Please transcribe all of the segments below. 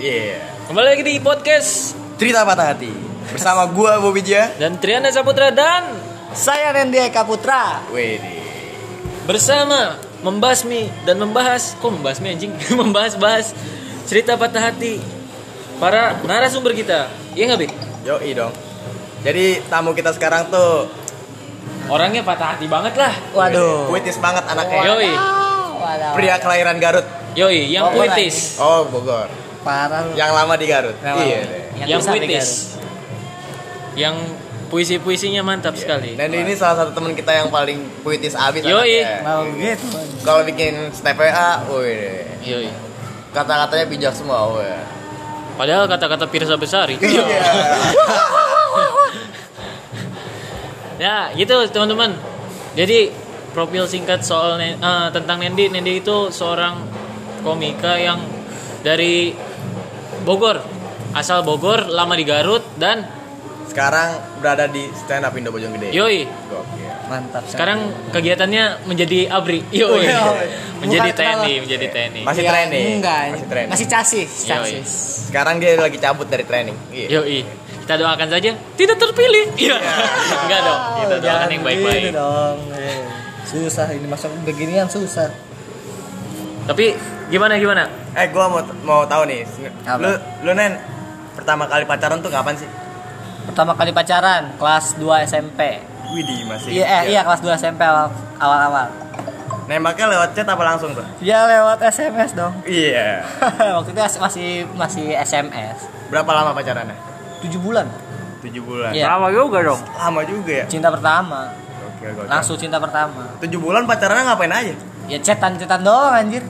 Iya. Kembali lagi di podcast Cerita patah hati bersama gua Bobby Jia. dan Triana Saputra dan Saya Randy Eka Putra. Wede. bersama membasmi dan membahas kok membasmi anjing membahas-bahas cerita patah hati para narasumber kita. Iya nggak Bi? Yoi dong. Jadi tamu kita sekarang tuh Orangnya patah hati banget lah. Waduh. puitis banget anaknya. Yoi, Waduh. Pria kelahiran Garut. yoi, yang Bogor puitis, Oh, Bogor. Parah lu. Yang lama di Garut. Yang iya. lama. yang puitis, yang puisi-puisinya mantap sekali. Dan ini salah satu teman kita yang paling puitis abis Yoi. Mau gitu. Kalau bikin step WA, wih. Yoi. Kata-katanya bijak semua, wih. Padahal kata-kata Pirsa Besari. Iya. Ya, gitu teman-teman. Jadi profil singkat soal eh, tentang Nendi. Nendi itu seorang komika yang dari Bogor, asal Bogor, lama di Garut dan Sekarang berada di stand up Indo Bojonggede. yoi. Gokil. Mantap. Sekarang kegiatannya menjadi abri. Yoi. Yoi. menjadi Bukan TNI, kenal. menjadi TNI. Masih Ya, training. Enggak. Masih training. Masih casis, Yoi. casis. Sekarang dia lagi cabut dari training. Iya. Yoi. Kita doakan saja tidak terpilih. Iya. Enggak dong. Kita doakan Jangan yang baik-baik. gitu dong. Susah ini masuk beginian susah. Tapi gimana gimana? Eh, gua mau mau tahu nih. Apa? Lu lu Nen pertama kali pacaran tuh kapan sih? Pertama kali pacaran kelas 2 SMP. Widih, masih. Iya, eh, iya kelas 2 SMP awal awal. Nembaknya lewat chat apa langsung tuh? Ya lewat SMS dong. Iya. Waktu itu masih masih SMS. Berapa lama pacarannya? 7 bulan. 7 bulan. Iya. Lama juga dong. Lama juga ya. Cinta pertama. Oke, oke. Langsung cinta pertama. 7 bulan pacarannya ngapain aja? Ya cetan-cetan doang anjir.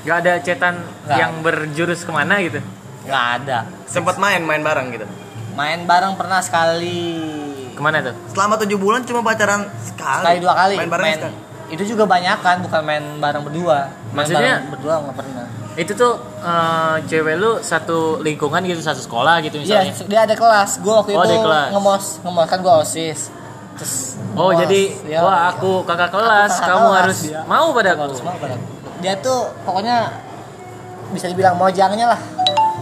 Gak ada cetan Nggak. yang berjurus ke mana gitu. Nggak ada. Sempet main main bareng gitu. Main bareng pernah sekali. Ke mana tuh? Selama 7 bulan cuma pacaran sekali. Sekali dua kali. Main bareng sekali. Itu juga banyak kan, bukan main bareng berdua. Main Maksudnya? bareng berdua nggak pernah. Itu tuh eh, cewek lu satu lingkungan gitu, satu sekolah gitu Iya, misalnya. dia ada kelas. Gue waktu Oh, itu ada kelas. ngemos, ngemos kan gue osis. Terus Oh, jadi ya, wah aku kakak kelas, kakak kamu kelas, harus dia. mau harus mau padaku. Dia tuh pokoknya bisa dibilang mojangnya lah,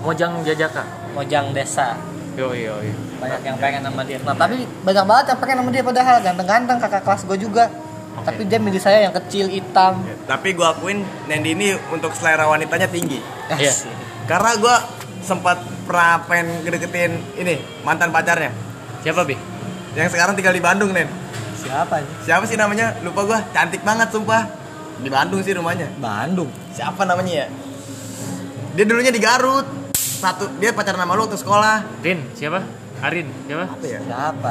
Mojang jajaka. mojang desa. Yo yo yo. Banyak yang pengen sama dia. Nah, tapi banyak banget yang pengen sama dia padahal ganteng-ganteng kakak kelas gue juga. Tapi dia milih saya yang kecil, hitam. Tapi gua akuin Nendi ini untuk selera wanitanya tinggi. Iya. Asik. Karena gua sempat pernah pengen ngedeketin ini mantan pacarnya Siapa, Bi? Yang sekarang tinggal di Bandung Nen Siapa nih? siapa sih namanya lupa gua cantik banget sumpah di Bandung sih rumahnya Bandung. siapa namanya ya dia dulunya di Garut satu dia pacaran sama lu waktu sekolah Rin, siapa? Arin, siapa? apa ya Siapa?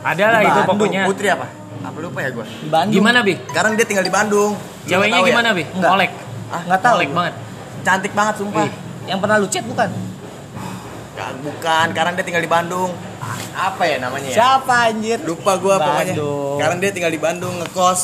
Ada lah itu pokoknya. Putri apa apa lupa ya gua Di Bandung. Gimana, Bi? sekarang dia tinggal di Bandung Ceweknya ya? gimana, Bi? Enggak. Olek. ah Nggak tahu. Olek banget. cantik banget sumpah Wih, yang pernah lu chat bukan? Kan, bukan sekarang dia tinggal di Bandung apa ya namanya ya Siapa anjir? lupa gua pokoknya Bandung. sekarang dia tinggal di Bandung ngekos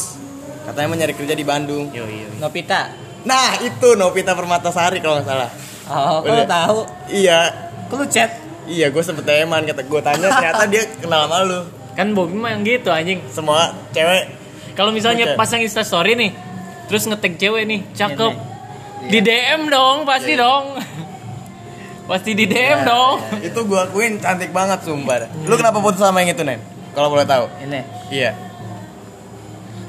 katanya mau nyari kerja di Bandung Yo yo. yo. Novita. nah itu Novita Permatasari kalau nggak salah Oh, lu tahu? iya Kok lu chat? iya gue sempet teman kata gue tanya ternyata dia kenal sama lu Kan Bobby mah yang gitu anjing. semua cewek Kalau misalnya Oke. pasang Insta story nih, terus ngetek cewek nih, cakep. Iya, Di DM dong, pasti Iya. dong. Pasti di DM Iya, dong. itu gue akuin cantik banget sumpah lu kenapa putus sama yang itu nen kalau boleh tahu Ini. iya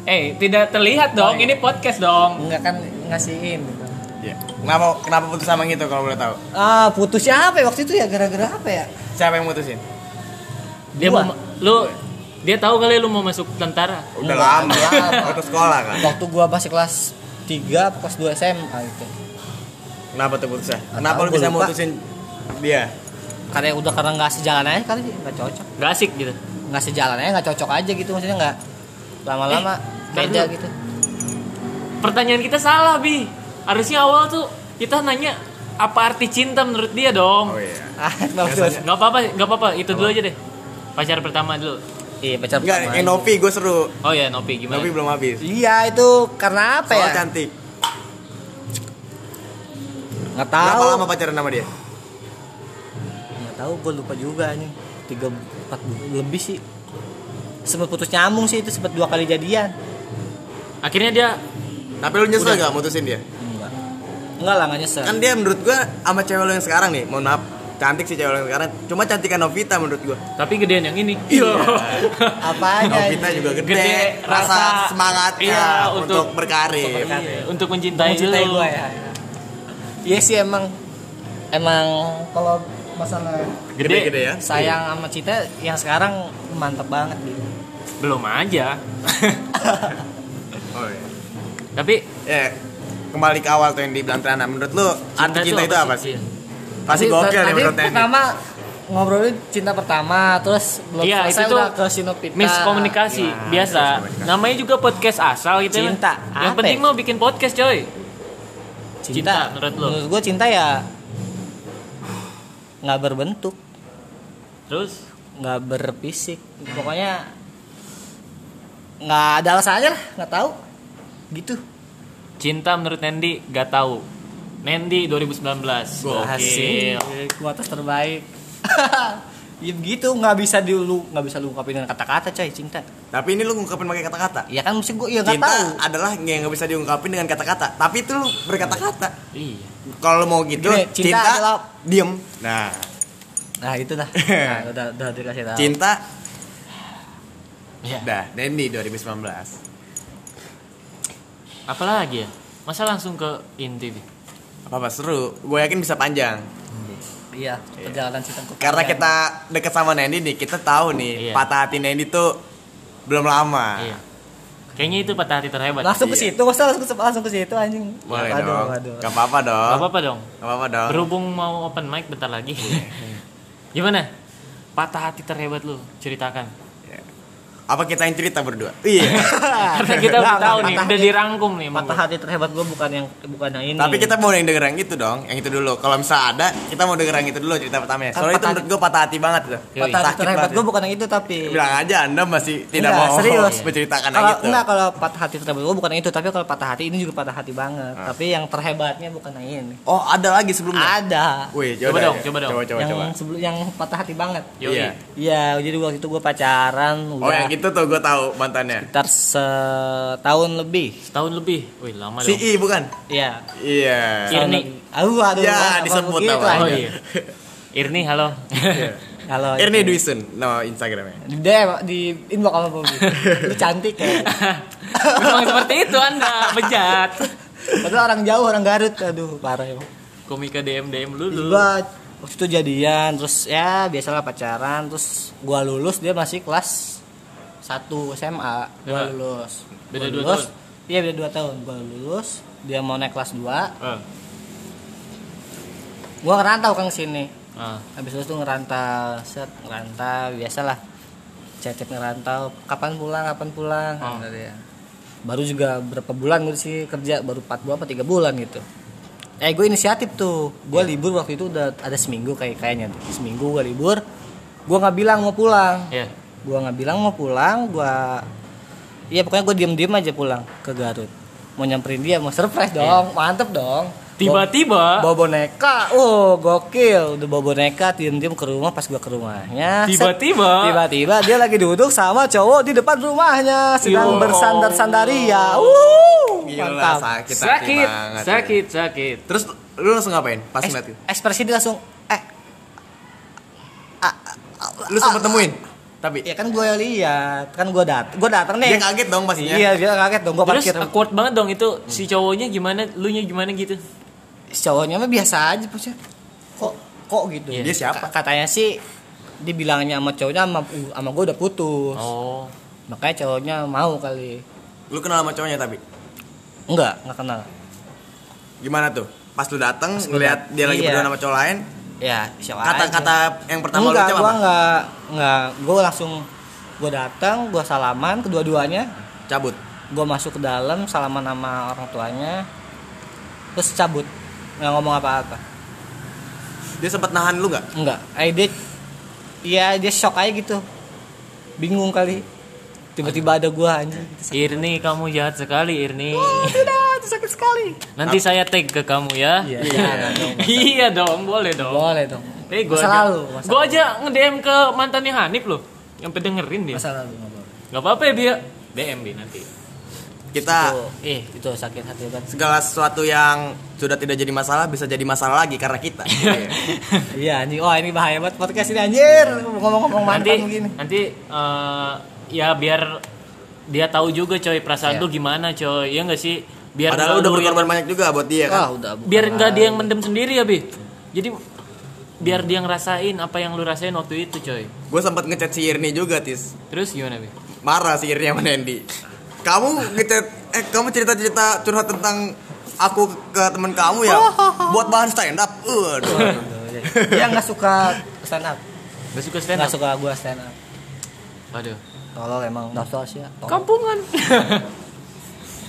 Eh, tidak terlihat dong. Oh, iya. Ini podcast dong. Enggak kan ngasihin gitu. iya kenapa kenapa putus sama yang itu kalau boleh tahu Ah, putus siapa ya waktu itu ya gara-gara apa ya? siapa yang mutusin Dia Gua. mau lu dia tahu kali lu mau masuk tentara. udah Enggak, lama lama. waktu sekolah kan Waktu gua masih kelas 3 apa kelas 2 SMA gitu. kenapa tuh putusnya kenapa lu gua bisa lupa. mutusin dia Karena udah karena nggak sejalan aja kali nggak cocok. Gak asik gitu. Nggak sejalan aja nggak cocok aja gitu maksudnya nggak lama-lama Eh, beda ntar gitu. Pertanyaan kita salah, Bi. Harusnya awal tuh kita nanya apa arti cinta menurut dia dong. oh iya Ah, Biasanya. Gak apa-apa, gak apa-apa. Itu dulu aja deh. Pacar pertama dulu. Iya pacar enggak pertama yang aja. Novi gue seru Oh ya, Nopi gimana? Novi belum habis Iya itu karena apa soal ya? cantik Nggak berapa tahu. lama pacaran sama dia Nggak tahu gue lupa juga nih. Tiga empat lebih sih. Sempet putus nyambung sih itu sempet dua kali jadian. Akhirnya dia tapi lu nyesel Udah. gak mutusin dia Enggak. enggak lah nggak nyesel kan dia menurut gua sama cewek lo yang sekarang nih mohon maaf cantik sih cewek lo yang sekarang cuma cantikan Novita menurut gua Tapi gedean yang ini. Iya. apanya Novita juga gede, Gede, rasa, rasa- semangatnya iya, untuk, untuk- berkarir Iya, Untuk mencintai, mencintai lu. gue ya iya sih emang emang kalau masalah gede-gede ya sayang sama cinta yang sekarang mantep banget gitu Belum aja. oh, iya. Tapi ya kembali ke awal tuh yang dibilang Trana menurut lu arti cinta itu apa sih Iya. pasti gokil ya tadi menurut pertama ngobrolin cinta pertama terus belum Iya, selesai itu udah ke Sinopita Miskomunikasi Nah, biasa. miskomunikasi. Namanya juga podcast asal gitu. kan. Cinta. Yang penting ya? mau bikin podcast, coy. cinta, Cinta, menurut lo? menurut gue cinta ya nggak berbentuk Terus? nggak berfisik. Pokoknya nggak ada alasannya lah nggak tahu. Gitu. Cinta menurut Nendi gak tahu. Nendi 2019. Gokil. Gua atas terbaik ya begitu nggak bisa diulu nggak bisa lu ungkapin dengan kata-kata coy cinta tapi ini lu ngungkapin pakai kata-kata? Ya kan mesti gue ya nggak cinta tahu. adalah yang nggak bisa diungkapin dengan kata-kata. Tapi itu lu berkata-kata. Iya. kalau lu mau gitu Gini, cinta cinta, adalah- diem. Nah. Nah itu dah. Nah, udah udah dikasih tahu. Cinta. Iya. dah Dendi 2019 Apalagi ya? Masa langsung ke inti nih? apa apa seru. Gue yakin bisa panjang iya perjalanan cinta karena kita deket sama Nendi nih kita tahu nih Iya. patah hati Nendi tuh belum lama Iya. Kayaknya itu patah hati terhebat. langsung ke Iya. situ masa langsung ke langsung ke situ anjing boleh aduh, dong aduh. gak apa-apa dong Gak apa-apa dong. Gak apa-apa dong Berhubung mau open mic bentar lagi. Gimana? Patah hati terhebat lu, ceritakan. Apa kita yang cerita berdua iya Karena kita udah Nggak, tahu nih, udah dirangkum nih. patah gua. hati terhebat gue bukan yang bukan yang ini tapi kita mau yang denger yang itu dong yang itu dulu kalau misalnya ada kita mau denger yang itu dulu cerita pertamanya Kan soalnya itu menurut gue patah hati banget tuh Yoi. patah hati terhebat banget. gue bukan yang itu tapi bilang aja anda masih tidak mau serius. menceritakan yang kalau itu enggak kalau patah hati terhebat gue bukan yang itu tapi kalau patah hati ini juga patah hati banget Ah. tapi yang terhebatnya bukan yang ini oh ada lagi sebelumnya ada Wih, Coba dong, coba dong. coba coba, yang coba. sebelum yang patah hati banget. Iya. Iya, jadi waktu itu gue pacaran oh udah yang itu tuh gue tahu mantannya sekitar setahun lebih. Setahun lebih. Wih, lama si dong. I bukan Iya. iya Irni. Aduh, aduh. Ya, apa disebut namanya. Oh iya. Irni, halo. Halo. Irni Duisun nama Instagramnya Di DM, di inbox sama Bobby. Lu cantik ya. Memang seperti itu Anda, bejat. Padahal orang jauh, orang Garut. Aduh, parah ya. Komika DM DM dulu. Gua waktu itu jadian, terus ya biasalah pacaran, terus gua lulus dia masih kelas 1 SMA, gua Ya. lulus. Beda Gua dua lulus, tahun? Iya, beda 2 tahun. Gua lulus, dia mau naik kelas 2, Ah. gua ngerantau kan sini. Ah. Habis itu tuh ngerantau, set ngerantau, biasalah. Cecep ngerantau, kapan pulang, kapan pulang. Dia. Baru juga berapa bulan gue sih kerja, baru 4 bulan apa 3 bulan gitu. Eh gue inisiatif tuh, gue libur waktu itu udah ada seminggu kayak kayaknya tuh. Seminggu gue libur, gue nggak bilang mau pulang. Ya. Gue nggak bilang mau pulang, gue Iya pokoknya gue diem-diem aja pulang ke Garut. Mau nyamperin dia, mau surprise dong, mantep dong. Tiba-tiba bawa boneka oh gokil udah bawa boneka diem-diem ke rumah pas gua ke rumahnya Tiba-tiba. tiba-tiba dia lagi duduk sama cowok di depan rumahnya sedang bersandar-sandaria uh Gila, mantap sakit, sakit, banget, sakit, sakit. Terus lu langsung ngapain pas ngeliat itu? ekspresi dia langsung eh Lu sempet temuin? Tapi ya kan gue lihat kan gue dat gue datang nih dia kaget dong pastinya. iya dia kaget dong gue Terus parkir awkward banget dong itu si cowoknya gimana, lu nya gimana gitu. si cowoknya mah biasa aja pusnya kok kok gitu Iya. Dia siapa? Ka- katanya sih dibilangnya sama cowoknya sama sama gue udah putus Oh. makanya cowoknya mau kali Lu kenal sama cowoknya tapi? enggak enggak kenal Gimana tuh? Pas lu gua ngeliat dia lagi iya. berdua sama cowok lain, ya siapa kata-kata yang pertama lu enggak ucap gua apa? enggak enggak gua langsung gua datang gua salaman kedua-duanya. Cabut. gua masuk ke dalam salaman sama orang tuanya. Terus cabut. Nggak ngomong apa-apa. Dia sempet nahan lu nggak? enggak eh dia iya dia shock aja gitu. Bingung kali. Tiba-tiba ada gua anjing. Irni kamu jahat sekali Irni. tidak. itu sakit sekali Nanti saya tag ke kamu ya. iya iya dong, boleh dong. boleh dong Eh, gua masa aja, lalu masa gua aja nge-DM ke mantannya Hanif loh. Yang pendengerin dia. masa lalu nggak apa-apa ya, Bia. DM Bi nanti. kita Itu, eh itu sakit hati banget. segala sesuatu yang sudah tidak jadi masalah bisa jadi masalah lagi karena kita. Iya. Iya anjing. Oh ini bahaya banget podcast ini anjir. Ngomong-ngomong nanti mantan begini. nanti eh, ya biar dia tahu juga coy perasaan Iya. lu gimana coy ya nggak sih biar Padahal nggak udah yang- berkorban banyak juga buat dia kan. Ah, udah biar nggak dia yang mendem sendiri ya bi jadi biar dia ngerasain apa yang lu rasain waktu itu coy Gue sempat ngechat si Irni juga, Tis. terus gimana bi Marah si Irni sama Nendi. Kamu ngechat eh kamu cerita-cerita curhat tentang aku ke teman kamu ya buat bahan stand up. Waduh. Dia nggak suka stand up. Gak suka stand Nggak up suka gua stand up. aduh Tolol emang nostalgia. Tolol. kampungan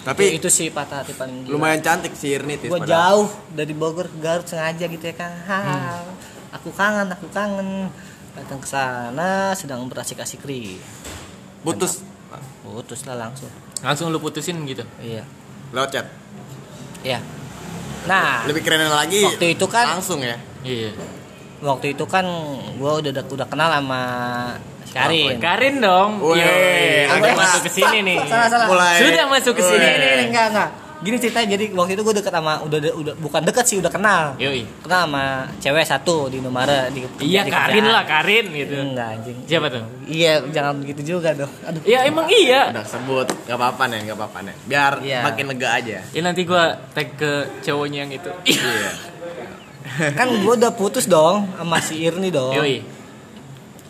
Tapi itu sih patah hati paling gila. lumayan cantik si Irni, Tis. Gua padahal. jauh dari Bogor ke Garut sengaja gitu ya kan. Ha, Aku kangen, aku kangen. Datang ke sana sedang berasik-asik ri. Putus Putus lah langsung. langsung lu putusin gitu Iya. lewat chat. Iya. Nah, Lebih keren lagi. Waktu itu kan- langsung ya. iya waktu itu kan gua udah udah kenal sama Karin. Karin dong Weh, Yoi, udah masuk ke sini nih Salah, salah. Mulai. sudah masuk ke sini Ini, ini, ini, enggak, enggak. Gini ceritanya jadi waktu itu gue deket sama udah udah bukan deket sih udah kenal. Yoi. Kenal sama cewek satu di Indomaret di iya di Karin lah Karin gitu Enggak anjing. siapa tuh Iya, jangan begitu juga dong. Aduh. ya emang iya Udah sebut, gak apa-apa nih, gak apa-apa nih. Biar Iya. makin lega aja. ya nanti gua tag ke cowoknya yang itu Iya. Kan gue udah putus dong sama si Irni dong. Yoi.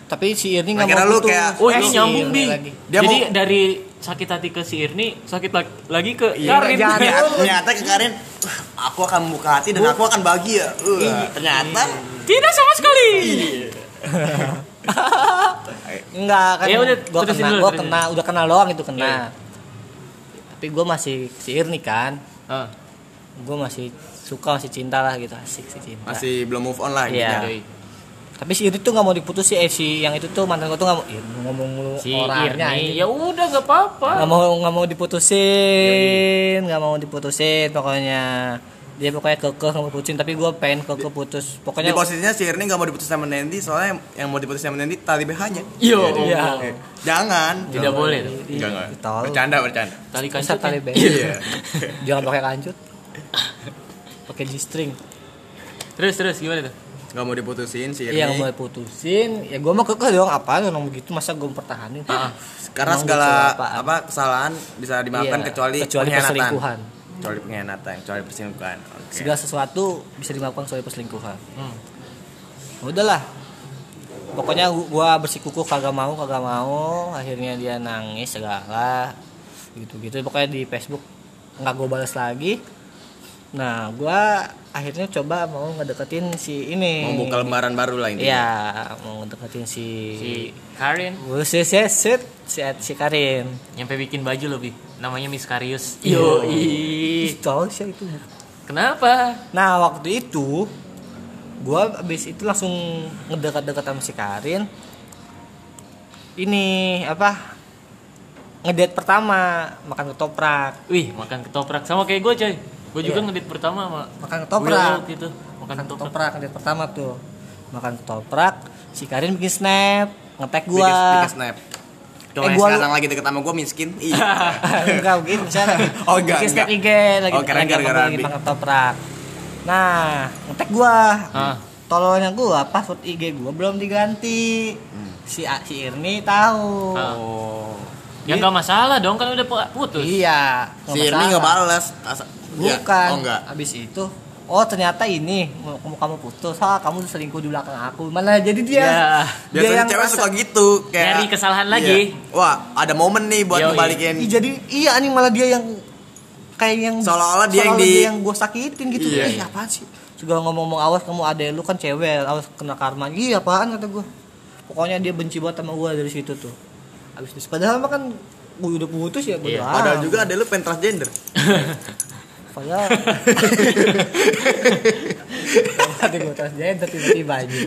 Tapi si Irni nggak mau lu putus. kayak- Oh Eh, ini si nyambung. Dia Jadi mau- dari sakit hati ke si Irni, sakit lag- lagi ke Iya, Karin. jangan. Ternyata, ternyata ke Karin, "Wah, aku akan membuka hati dan aku akan bahagia. Uh, ternyata Tidak sama sekali. Enggak kan. Ya udah, gua kena, dulu, gua kena, udah kenal doang itu kena. Iya. Tapi gue masih si Irni kan. Ah, Gue masih suka masih cinta lah gitu asik sih cinta. masih belum move on lah Iya. Tapi si Irni tuh nggak mau diputusin eh si yang itu tuh mantan gue tuh nggak mau Ih, ngomong mulu Si orangnya ya udah gak apa-apa. nggak mau nggak mau diputusin nggak mau diputusin pokoknya dia pokoknya kekeh nggak mau putusin tapi gue pengen kekeh putus Di pokoknya posisinya si Irni gak mau diputus sama Nendi soalnya yang- yang mau diputus sama Nendi tali BH-nya. Yo. Iya. Eh, Jangan. Tidak boleh. tolol. Bercanda, bercanda. Tali kancut. tali ya? band. Iya. jangan pakai kancut pakai G-string Terus terus gimana tuh? Gak mau diputusin si Irni. Iya mau putusin ya gue mau kekeh dong apaan orang begitu masa gue pertahanin Ah, Karena Emang segala apaan? apa kesalahan bisa dimaafkan Iya, kecuali, kecuali perselingkuhan. Kecuali pengkhianatan, kecuali perselingkuhan. Oke. segala sesuatu bisa dimaafkan kecuali perselingkuhan Hmm. udahlah pokoknya gu- gua bersikukuh kagak mau kagak mau akhirnya dia nangis segala gitu gitu pokoknya di Facebook nggak gue balas lagi nah gua akhirnya coba mau ngedeketin si ini Mau buka lembaran baru lah intinya. iya mau ngedeketin si Si Karin si si si si, si Karin nyampe bikin baju loh bi. Namanya Miss Karius. Yo, tolong sih itu Kenapa? Nah waktu itu gua abis itu langsung ngedekat-dekat sama si Karin. Ini apa? Ngedate pertama makan ketoprak. Wih, makan ketoprak sama kayak gue coy. Gue juga Iya. ngedit pertama sama Makan ketoprak. Gitu. Makan Makan ketoprak. ketoprak ngedate pertama tuh. Makan ketoprak. Si Karin bikin snap, ngetek Bikin, gua. bikin snap. Cowok Eh, gua sekarang lagi deket sama gue miskin. Iya. enggak begitu misalnya. Oh, enggak, Bikin snap. IG lagi Oh, keren, lagi, keren, keren. lagi makan ketoprak. Nah, ngetek gua. Ah. Tololnya gua password IG gua belum diganti. Si si Irni tahu. Ah. Oh. Ya nggak masalah dong kan udah pu- putus. Iya. Si Irni nggak balas. Ya, Bukan. Oh enggak. Habis itu Oh ternyata ini kamu kamu putus, ah kamu tuh selingkuh di belakang aku. Mana jadi dia? Ya. Dia Biasanya yang cewek rasa- suka gitu kayak Nyari kesalahan lagi. Iya. Wah, ada momen nih buat Yoi. ngebalikin. Ih, jadi iya anjing malah dia yang kayak yang Seolah-olah dia yang di- yang gue sakitin gitu. Iya. Ih, apaan sih? Juga ngomong-ngomong awas kamu ade lu kan cewek, awas kena karma. Iya apaan kata gue. Pokoknya dia benci banget sama gue dari situ tuh. Habis itu. Padahal mah kan gue udah putus ya Iya, amat. Padahal juga ada lu pengen transgender. Padahal. Tadi gue transgender tiba-tiba aja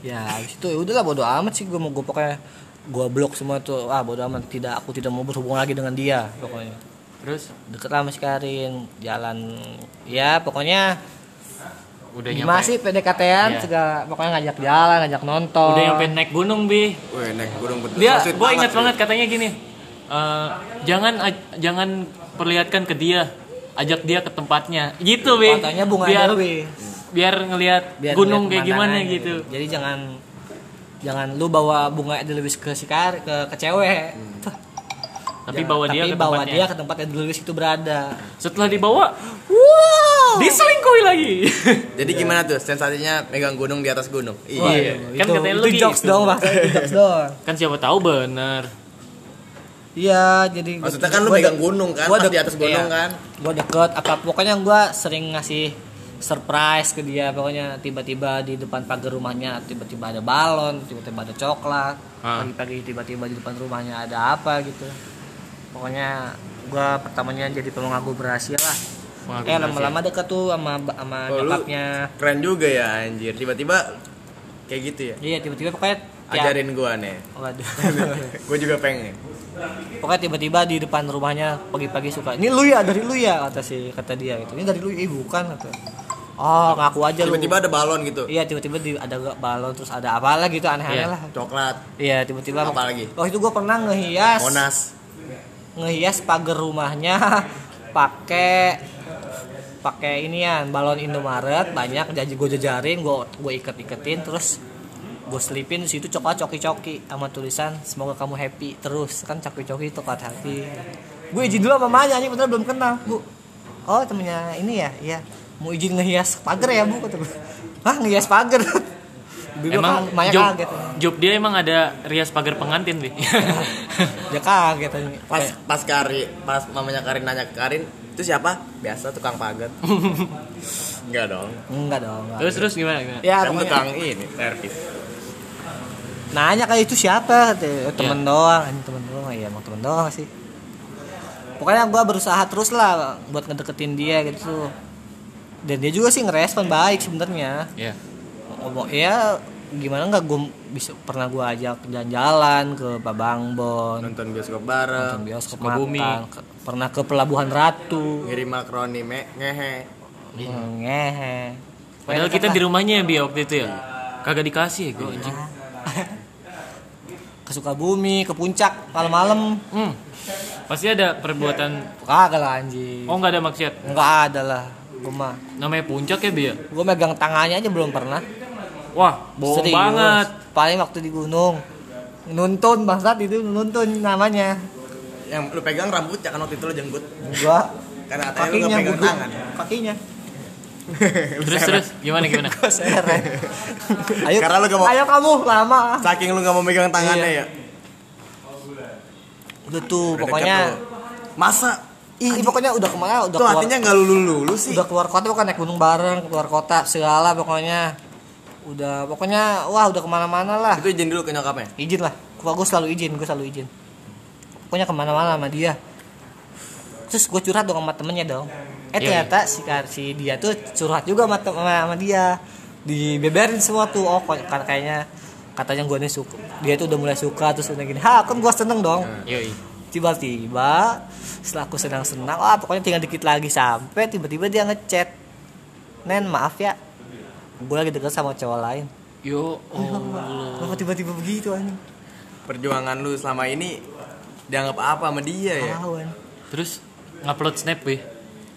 Ya habis itu ya udahlah bodo amat sih gue mau gue pokoknya gue blok semua tuh. Ah bodo amat tidak aku tidak mau berhubungan lagi dengan dia pokoknya. Terus? Deket lah sama si Karin jalan ya pokoknya udah nyampe. sih PDKT-an Iya. segala pokoknya ngajak jalan ngajak nonton Udah nyampe naik gunung bi. Wih, naik gunung betul. Dia, gue ingat banget katanya gini. eh, jangan aj- jangan perlihatkan ke dia ajak dia ke tempatnya gitu be Fotonya bunga biar Dewi. biar ngelihat gunung ngeliat kayak gimana pemandangan gitu Jadi jangan jangan lu bawa bunga Edelweiss ke si kar ke, ke cewek. Tuh. tapi Jangan- bawa dia tapi ke bawa tempatnya dia ke tempat Edelweiss itu berada. setelah dibawa Wow. Diselingkuhi lagi Jadi gimana tuh sensasinya megang gunung di atas gunung? Wah, Iya. Kan itu, katanya lu itu gitu. jokes dong. Itu jokes dong. kan siapa tahu bener Iya, jadi Maksudnya kan lu megang gunung kan, gua pas de- di atas gunung iya. kan. Gua deket apa pokoknya gua sering ngasih surprise ke dia pokoknya tiba-tiba di depan pagar rumahnya tiba-tiba ada balon tiba-tiba ada coklat Ah. pagi-pagi tiba-tiba di depan rumahnya ada apa gitu pokoknya gua pertamanya jadi pengagum rahasia lah Pengagum eh lama-lama deket tuh sama sama Oh, nyokapnya keren juga ya anjir. Tiba-tiba kayak gitu ya. iya tiba-tiba pokoknya tiap- Ajarin gua nih. Waduh. gua juga pengen. Pokoknya tiba-tiba di depan rumahnya pagi-pagi suka. Ini lu ya dari lu ya kata si kata dia gitu. Ini dari lu, ih bukan kata. Oh ngaku aja lu. Tiba-tiba ada balon gitu. Iya tiba-tiba di, ada balon terus ada apa lagi gitu aneh-aneh Iya. lah. Coklat. Iya tiba-tiba. Apa lagi? Waktu itu gue pernah ngehias Monas. ngehias pagar rumahnya pakai pakai inian balon Indomaret banyak jadi gue jajarin gue gue iket-iketin terus gue selipin di situ coklat coki-coki sama tulisan semoga kamu happy terus kan coki-coki coklat hati. Gue izin dulu sama mamanya ini bener belum kenal bu. Oh temennya ini ya iya. Mau izin ngehias pagar ya bu kata gue hah ngehias pagar? Emang kan, Maya job, kaget. Job dia emang ada rias pagar pengantin bi dia kaget ini Pas pas Kari, pas mamanya Karin nanya ke Karin, itu siapa? Biasa tukang pagar. Enggak dong. enggak dong enggak. terus terus gimana, gimana? ya kan tukang ini servis. nanya kayak itu siapa "Eh, temen doang ini temen doang iya emang temen doang sih pokoknya gua berusaha terus lah buat ngedeketin dia gitu dan dia juga sih ngerespon baik sebenarnya ya ngomong ya gimana nggak gue bisa pernah gua ajak jalan-jalan ke Pabangbon Nonton bioskop bareng, nonton bioskop ke- pernah ke Pelabuhan Ratu. Ngirim makroni me ngehe. ngehe. Padahal kita di rumahnya ya bi waktu itu ya. Kagak dikasih ya gue anjing ke Sukabumi ke puncak malam-malam. Hmm. pasti ada perbuatan kagak lah anjing. Oh nggak ada maksiat? Nggak ada lah gue mah. Namanya puncak ya bi ya? Gue megang tangannya aja belum pernah wah bohong Serius. banget paling waktu di gunung nuntun bangsat itu nuntun namanya Yang lu pegang rambut ya kan waktu itu lu jenggut. gua Karena katanya lu kakinya nggak pegang tangan. kakinya terus terus gimana gimana ayo Karena lu gak mau- ayo kamu lama Saking lu gak mau megang tangannya Iya. ya. udah tuh Udah pokoknya. Masa ih pokoknya udah ke mana udah tuh keluar hatinya nggak lulu lulu sih. udah keluar kota bukan naik gunung bareng keluar kota segala pokoknya udah pokoknya wah udah ke mana-mana lah. Itu izin dulu ke nyokapnya. izin lah. Gua gue selalu izin gue selalu izin. Pokoknya ke mana-mana sama dia. Terus gue curhat dong sama temennya dong. Eh Iya, ternyata si si dia tuh curhat juga sama, sama, sama dia. Dibeberin semua tuh. Oh kok- kan kayaknya katanya gue nih suka dia tuh udah mulai suka terus udah gini. Ha kan gue seneng dong. Yoi tiba-tiba setelah aku senang-senang wah pokoknya tinggal dikit lagi sampai tiba-tiba dia ngechat. Nen maaf ya gue lagi deket sama cowok lain. Yo oh kenapa tiba-tiba begitu anjing? Perjuangan lu selama ini dianggap apa sama dia ya? Anjing. terus ngupload snap bi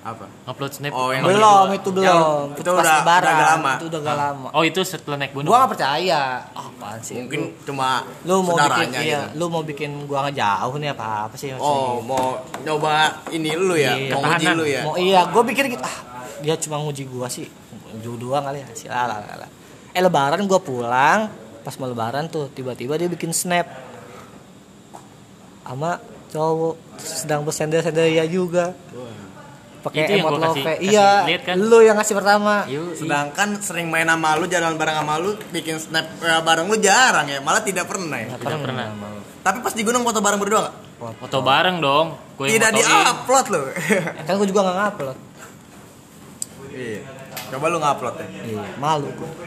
Apa? ngupload snap. Oh, yang belum itu belum. itu pas udah- lebaran. udah lama. itu udah gak lama. Oh itu setelah naik gunung. Gua gak percaya. Ah, apaan sih? Mungkin cuma lu mau bikin iya, gitu. lu mau bikin gua ngejauh nih apa apa sih maksudnya? Oh, gitu. mau nyoba ini lu ya, Iya, mau uji lu ya. mau iya gua pikir gitu ah dia cuma nguji gua sih nguji doang kali ya sialah lah eh lebaran gua pulang pas mau lebaran tuh tiba-tiba dia bikin snap sama cowok sedang bersender-sender ya juga pakai emot love kasih iya kan? lu yang ngasih pertama Yoi. Sedangkan sering main sama lu, jalan bareng sama lu, bikin snap eh, bareng lu jarang ya, malah tidak pernah ya. Nggak Tidak pernah. sama lu. Tapi pas di gunung foto bareng berdua gak? foto bareng dong Tidak fotoin. di-upload lu. kan gua juga nggak ngupload Iya. Coba lu ngupload ya. Iya, malu gua.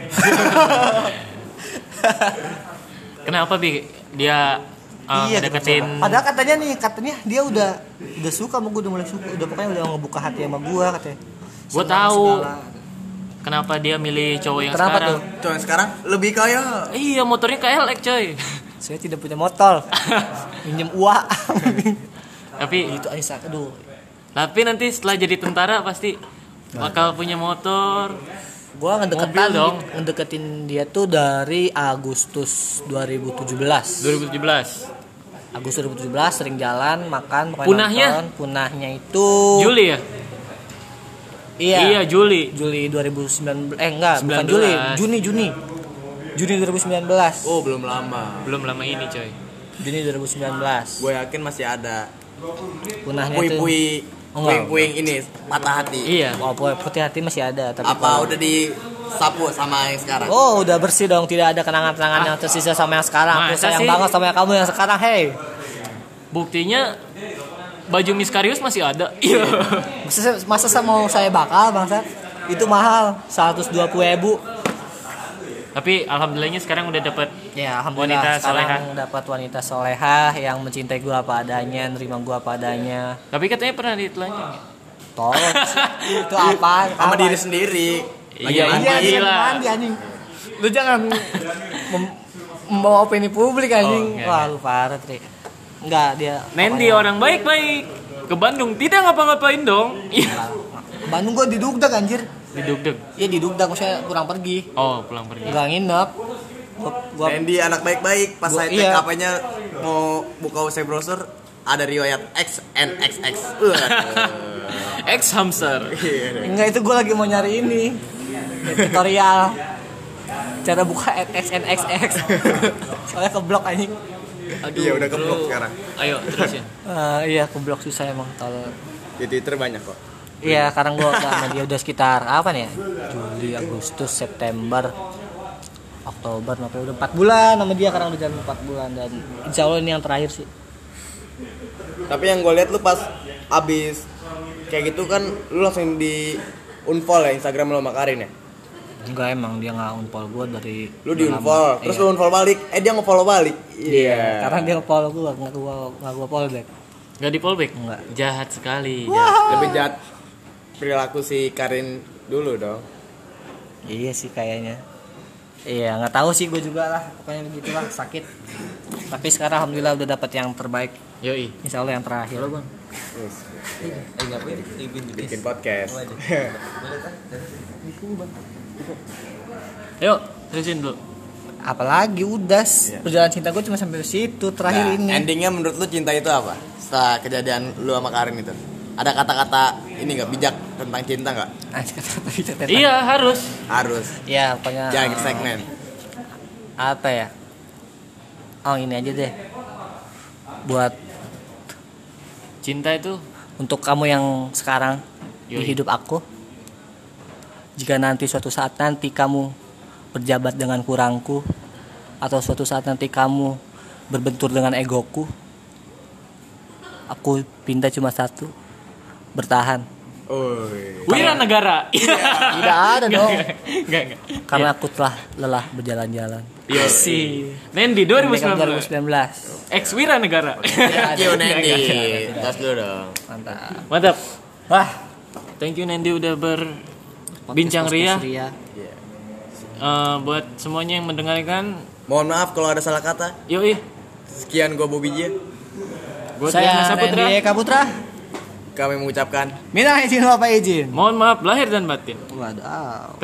kenapa bi dia uh, iya, deketin Padahal katanya nih, katanya dia udah udah suka sama gua, udah mulai suka, udah pokoknya udah ngebuka hati sama gua katanya. Gua Senang tahu. segala. kenapa dia milih cowok yang Kenapa sekarang tuh? Tuh yang sekarang lebih kaya. iya motornya KLX coy Saya tidak punya motor. minjem uang Tapi itu aja aduh tapi nanti setelah jadi tentara pasti bakal punya motor. gua ngedeketin dong. ngedeketin dia tuh dari Agustus 2017 2017. Agustus 2017 sering jalan makan pokoknya Punahnya? nonton. punahnya itu Juli ya? iya Iya, Juli. Juli 2019 eh enggak bukan 19. Juli Juni Juni Juni 2019 Oh belum lama. Belum lama ini, coy. Juni 2019 Gue yakin masih ada punahnya itu pui-pui Oh, enggak. Puing-puing ini patah hati. Iya. oh, pu- putih hati masih ada tapi Apa kalau- udah disapu sama yang sekarang? Oh udah bersih dong tidak ada kenangan-kenangan yang tersisa sama yang sekarang Aku Masa sayang sih? banget sama yang kamu yang sekarang Hey Buktinya baju Miskarius masih ada. Iya. masa, masa saya mau saya bakal bangsat itu mahal 120 ribu Tapi alhamdulillahnya sekarang udah dapat ya alhamdulillah Wanita sekarang dapat wanita solehah yang mencintai gua apa adanya nerima gua apa adanya Tapi katanya pernah ditelanjang. ya? tolong itu apa sama diri sendiri. Lagi Iya, mandi. iya, dia Gila. mandi anjing lu jangan mem- membawa opini publik anjing Oh, wah enggak. lu parah tri enggak dia Nendi orang baik-baik. Ke Bandung tidak ngapa-ngapain dong. Iya. Bandung gua didugdak anjir Didugdeg. Iya didugdak maksudnya kurang pergi Oh, pulang pergi. Nggak nginep Gua, gua Randy anak baik-baik pas Gua- saya iya. Mau buka website browser ada riwayat X and XX. Waduh. Ex hamster. Iya. Enggak itu gue lagi mau nyari ini Tutorial Cara buka XNXX Soalnya keblok anjing Aduh, Iya, udah keblok sekarang. Ayo, terusin. Eh, Iya keblok susah emang kalau Di Twitter banyak kok. Iya sekarang gue sama dia udah sekitar apa nih ya Juli, Agustus, September Oktober, November udah 4 bulan sama dia sekarang udah jalan 4 bulan Dan insya Allah ini yang terakhir sih Tapi yang gue lihat lu pas abis kayak gitu kan lu langsung di unfollow ya Instagram lu sama Karin ya. Enggak emang dia nggak unfollow gue dari Lu di unfollow, terus Iya. lu unfollow balik. Eh dia nge-follow balik. Iya, karena dia nge-follow gue, nggak gue nggak gue follow back. Gak di fallback? Enggak. Jahat sekali. Lebih jahat perilaku si Karin dulu dong. Iya sih kayaknya. Iya nggak tahu sih gue juga lah, pokoknya begitulah sakit. Tapi sekarang alhamdulillah udah dapat yang terbaik. Yoi. Insya Allah yang terakhir. Bang. Bikin podcast. Yuk, terusin dulu. Apalagi udah Iya. perjalanan cinta gue cuma sampai situ terakhir Nah, ini. Endingnya menurut lu cinta itu apa? Setelah kejadian lu sama Karin itu. Ada kata-kata ini nggak bijak tentang cinta nggak? Kata-kata. Iya, harus. Harus. Iya pokoknya. Jangan segmen. Apa ya? Oh ini aja deh. Buat Cinta itu untuk kamu yang sekarang di Yoi. hidup aku jika nanti suatu saat nanti kamu berjabat dengan kurangku atau suatu saat nanti kamu berbentur dengan egoku aku pinta cuma satu bertahan Oi. Wira Negara. tidak ada dong Enggak, enggak. karena aku telah lelah berjalan-jalan Iya sih. Nendi 2019. 2019 Ex Wira Negara. Thank you Nendi. Tos dulu dong. mantap Mantap. wah Thank you Nendi udah berbincang ria. Ria Eh, buat semuanya yang mendengarkan, Mohon maaf kalau ada salah kata. yoi. Sekian gue Bobby J. Saya Diana Saputra, Randy Eka Putra Kami mengucapkan minta izin bapak izin mohon maaf lahir dan batin. waduh